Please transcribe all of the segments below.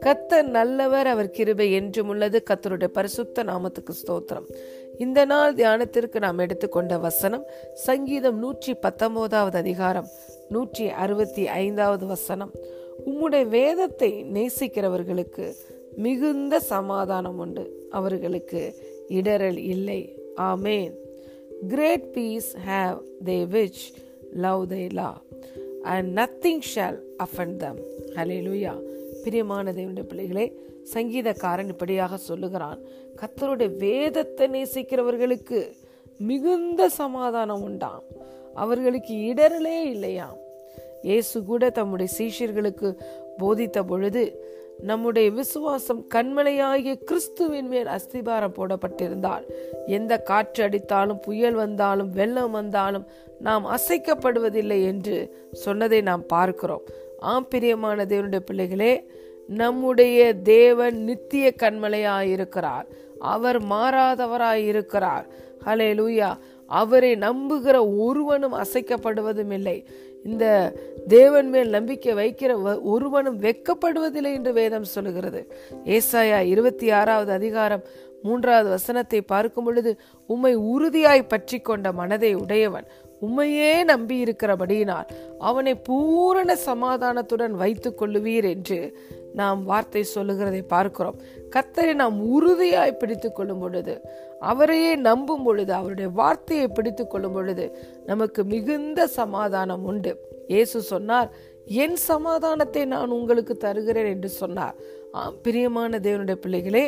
கத்தர் நல்லவர் அவர் கிருபை என்றும் உள்ளது. கத்தருடைய பரிசுத்த நாமத்துக்கு ஸ்தோத்திரம். இந்த நாள் தியானத்திற்கு நாம் எடுத்துக்கொண்ட வசனம் சங்கீதம் நூற்றி பத்தொன்பதாவது அதிகாரம் நூற்றி அறுபத்தி ஐந்தாவது வசனம். உம்முடைய வேதத்தை நேசிக்கிறவர்களுக்கு மிகுந்த சமாதானம் உண்டு. அவர்களுக்கு இடரல் இல்லை. ஆமேன். Great peace have they which love thy law and nothing shall offend them ஹலே பிரியமான தேவனுடைய பிள்ளைகளே சங்கீதக்காரன் இப்படியாக சொல்லுகிறான். கத்தருடைய வேதத்தை நேசிக்கிறவர்களுக்கு மிகுந்த சமாதானம் உண்டாம். அவர்களுக்கு இடரலே இல்லையாம். இயேசு கூட தம்முடைய சீஷர்களுக்கு போதித்த பொழுது நம்முடைய விசுவாசம் கண்மலையாகிய கிறிஸ்துவின் மேல் அஸ்திபாரம் போடப்பட்டிருந்தால் எந்த காற்று அடித்தாலும் புயல் வந்தாலும் வெள்ளம் வந்தாலும் நாம் அசைக்கப்படுவதில்லை என்று சொன்னதை நாம் பார்க்கிறோம். ஆம் பிரியமான தேவனுடைய பிள்ளைகளே நம்முடைய தேவன் நித்திய கண்மலையாயிருக்கிறார். அவர் மாறாதவராயிருக்கிறார். ஹலே லூயா அவரை நம்புகிற ஒருவனும் அசைக்கப்படுவதும் இல்லை இந்த தேவன் மேல் நம்பிக்கை வைக்கிற ஒருவனும் வெக்கப்படுவதில்லை என்று வேதம் சொல்லுகிறது. ஏசாயா இருபத்தி ஆறாவது அதிகாரம் மூன்றாவது வசனத்தை பார்க்கும் பொழுது உம்மை உறுதியாய் பற்றி கொண்ட மனதை உடையவன் உண்மையே நம்பி இருக்கிறபடியினால் அவனை பூரண சமாதானத்துடன் வைத்துக் கொள்ளுவீர் என்று நாம் வார்த்தை சொல்லுகிறதை பார்க்கிறோம். கத்தரை நாம் உறுதியாய் பிடித்துக் கொள்ளும் பொழுது அவரையே நம்பும் பொழுது அவருடைய வார்த்தையை பிடித்துக் கொள்ளும் பொழுது நமக்கு மிகுந்த சமாதானம் உண்டு. இயேசு சொன்னார் என் சமாதானத்தை நான் உங்களுக்கு தருகிறேன் என்று சொன்னார். பிரியமான தேவனுடைய பிள்ளைகளே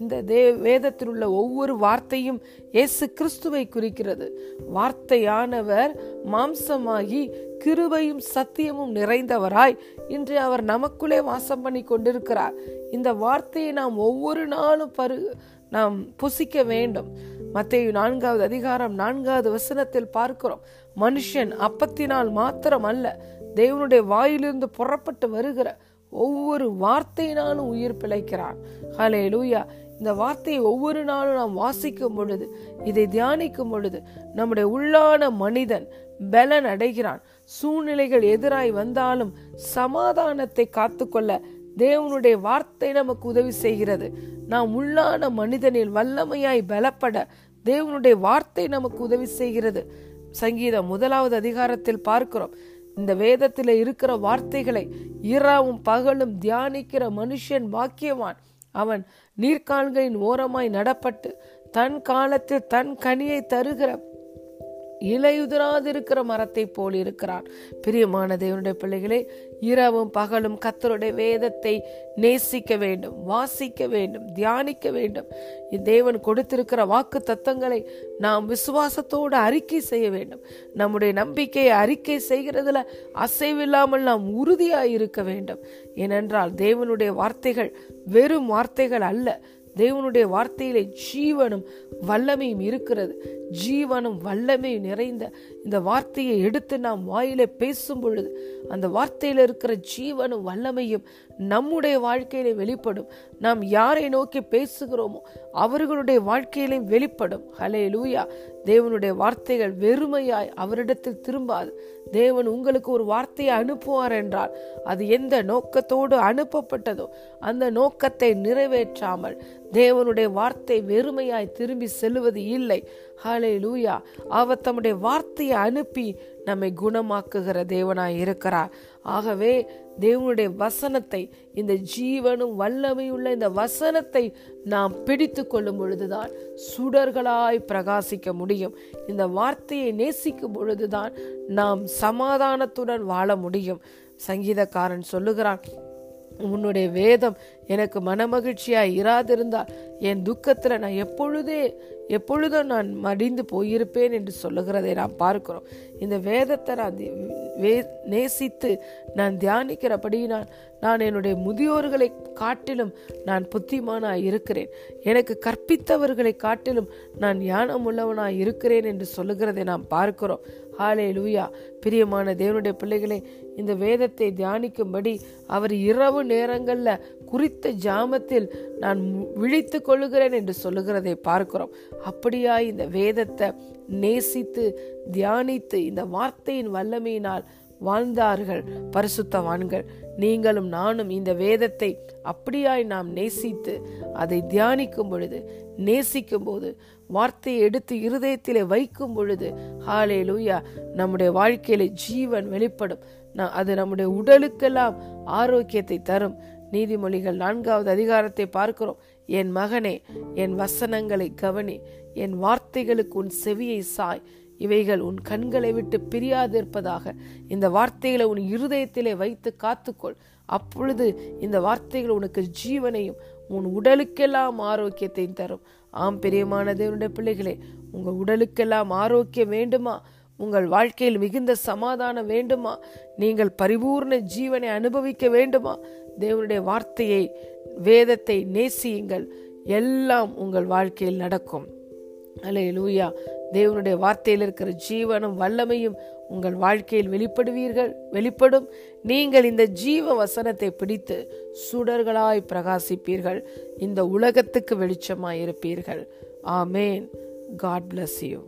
இந்த தே வேதத்தில் உள்ள ஒவ்வொரு வார்த்தையும் இயேசு கிறிஸ்துவை குறிக்கிறது. வார்த்தையானவர் மாம்சமாகி கிருபையும் சத்தியமும் நிறைந்தவராய் இன்று அவர் நமக்குள்ளே வாசம் பண்ணி கொண்டிருக்கிறார். இந்த வார்த்தையை நாம் ஒவ்வொரு நாளும் பரு நாம் புசிக்க வேண்டும். மத்திய நான்காவது அதிகாரம் நான்காவது வசனத்தில் பார்க்கிறோம். மனுஷன் அப்பத்தினால் மாத்திரம் அல்ல தேவனுடைய வாயிலிருந்து புறப்பட்டு வருகிற ஒவ்வொரு வார்த்தையினாலும் உயிர் பிழைக்கிறான். ஹலே லூயா இந்த வார்த்தையை ஒவ்வொரு நாளும் நாம் வாசிக்கும் பொழுது இதை தியானிக்கும் பொழுது நம்முடைய உள்ளான மனிதன் பலன் அடைகிறான். சூழ்நிலைகள் எதிராய் வந்தாலும் சமாதானத்தை காத்துக்கொள்ள தேவனுடைய வார்த்தை நமக்கு உதவி செய்கிறது. நாம் உள்ளான மனிதனில் வல்லமையாய் பலப்பட தேவனுடைய வார்த்தை நமக்கு உதவி செய்கிறது. சங்கீதம் முதலாவது அதிகாரத்தில் பார்க்கிறோம். இந்த வேதத்தில் இருக்கிற வார்த்தைகளை இரவும் பகலும் தியானிக்கிற மனுஷன் வாக்கியவான் அவன் நீர்கால்களின் ஓரமாய் நடப்பட்டு தன் காலத்தில் தன் கனியை தருகிற இலையுதிராதிருக்கிற மரத்தை போல் இருக்கிறான். பிரியமான தேவனுடைய பிள்ளைகளே இரவும் பகலும் கத்தருடைய வேதத்தை நேசிக்க வேண்டும் வாசிக்க வேண்டும் தியானிக்க வேண்டும். தேவன் கொடுத்திருக்கிற வாக்கு தத்தங்களை நாம் விசுவாசத்தோடு அறிக்கை செய்ய வேண்டும். நம்முடைய நம்பிக்கையை அறிக்கை செய்கிறதுல அசைவில்லாமல் நாம் உறுதியாக இருக்க வேண்டும். ஏனென்றால் தேவனுடைய வார்த்தைகள் வெறும் வார்த்தைகள் அல்ல தேவனுடைய வார்த்தையிலே ஜீவனும் வல்லமையும் இருக்கிறது. ஜீவனும் வல்லமையும் நிறைந்த இந்த வார்த்தையை எடுத்து நாம் வாயில பேசும் பொழுது அந்த வார்த்தையில் இருக்கிற ஜீவனும் வல்லமையும் நம்முடைய வாழ்க்கையிலே வெளிப்படும். நாம் யாரை நோக்கி பேசுகிறோமோ அவர்களுடைய வாழ்க்கையிலையும் வெளிப்படும். ஹலே லூயா தேவனுடைய வார்த்தைகள் வெறுமையாய் அவரிடத்தில் திரும்பாது. தேவன் உங்களுக்கு ஒரு வார்த்தையை அனுப்புவார் என்றால் அது எந்த நோக்கத்தோடு அனுப்பப்பட்டதோ அந்த நோக்கத்தை நிறைவேற்றாமல் தேவனுடைய வார்த்தை வெறுமையாய் திரும்பி செல்லுவது இல்லை. ஹலே லூயா அவர் தம்முடைய வார்த்தையை அனுப்பி நம்மை குணமாக்குகிற தேவனாய் இருக்கிறார். ஆகவே தேவனுடைய வசனத்தை இந்த ஜீவனும் வல்லமையுள்ள இந்த வசனத்தை நாம் பிடித்து கொள்ளும் பொழுதுதான் சுடர்களாய் பிரகாசிக்க முடியும். இந்த வார்த்தையை நேசிக்கும் பொழுதுதான் நாம் சமாதானத்துடன் வாழ முடியும். சங்கீதக்காரன் சொல்லுகிறான் உன்னுடைய வேதம் எனக்கு மனமகிழ்ச்சியாக இராதிருந்தால் என் துக்கத்தில் நான் எப்பொழுதே எப்பொழுதும் நான் மடிந்து போயிருப்பேன் என்று சொல்லுகிறதை நாம் பார்க்கிறோம். இந்த வேதத்தை நான் வே நேசித்து நான் தியானிக்கிறபடியினால் நான் என்னுடைய முதியோர்களை காட்டிலும் நான் புத்திமானாய் இருக்கிறேன். எனக்கு கற்பித்தவர்களை காட்டிலும் நான் ஞானம் உள்ளவனாய் இருக்கிறேன் என்று சொல்லுகிறதை நாம் பார்க்கிறோம். ஹாலே லூயா பிரியமான தேவனுடைய பிள்ளைகளை இந்த வேதத்தை தியானிக்கும்படி அவர் இரவு நேரங்களில் குறித்த ஜாமத்தில் நான் விழித்து கொள்ளுகிறேன் என்று சொல்லுகிறதை பார்க்கிறோம். அப்படியா இந்த வேதத்தை நேசித்து தியானித்து இந்த வார்த்தையின் வல்லமையினால் வாழ்ந்தார்கள் பரிசுத்தவான்கள். நீங்களும் நானும் இந்த வேதத்தை அப்படியாய் நாம் நேசித்து அதை தியானிக்கும் பொழுது நேசிக்கும் போது வார்த்தையை எடுத்து இருதயத்திலே வைக்கும் பொழுது ஹாலே லூயா நம்முடைய வாழ்க்கையில ஜீவன் வெளிப்படும். அது நம்முடைய உடலுக்கெல்லாம் ஆரோக்கியத்தை தரும். நீதிமொழிகள் நான்காவது அதிகாரத்தை பார்க்கிறோம். என் மகனே என் வசனங்களை கவனி. என் வார்த்தைகளுக்கு உன் செவியை சாய். இவைகள் உன் கண்களை விட்டு பிரியாதிருப்பதாக. இந்த வார்த்தைகளை உன் இருதயத்திலே வைத்து காத்துக்கொள். அப்பொழுது இந்த வார்த்தைகள் உனக்கு ஜீவனையும் உன் உடலுக்கெல்லாம் ஆரோக்கியத்தையும் தரும். ஆம் பிரியமான தேவனுடைய பிள்ளைகளே உங்கள் உடலுக்கெல்லாம் ஆரோக்கியம் வேண்டுமா? உங்கள் வாழ்க்கையில் மிகுந்த சமாதானம் வேண்டுமா? நீங்கள் பரிபூர்ண ஜீவனை அனுபவிக்க வேண்டுமா? தேவனுடைய வார்த்தையை வேதத்தை நேசியுங்கள். எல்லாம் உங்கள் வாழ்க்கையில் நடக்கும். அலே லூயா தேவனுடைய வார்த்தையில் இருக்கிற ஜீவனும் வல்லமையும் உங்கள் வாழ்க்கையில் வெளிப்படுவீர்கள் வெளிப்படும். நீங்கள் இந்த ஜீவ வசனத்தை பிடித்து சுடர்களாய் பிரகாசிப்பீர்கள். இந்த உலகத்துக்கு வெளிச்சமாய் இருப்பீர்கள் ஆமேன். God bless you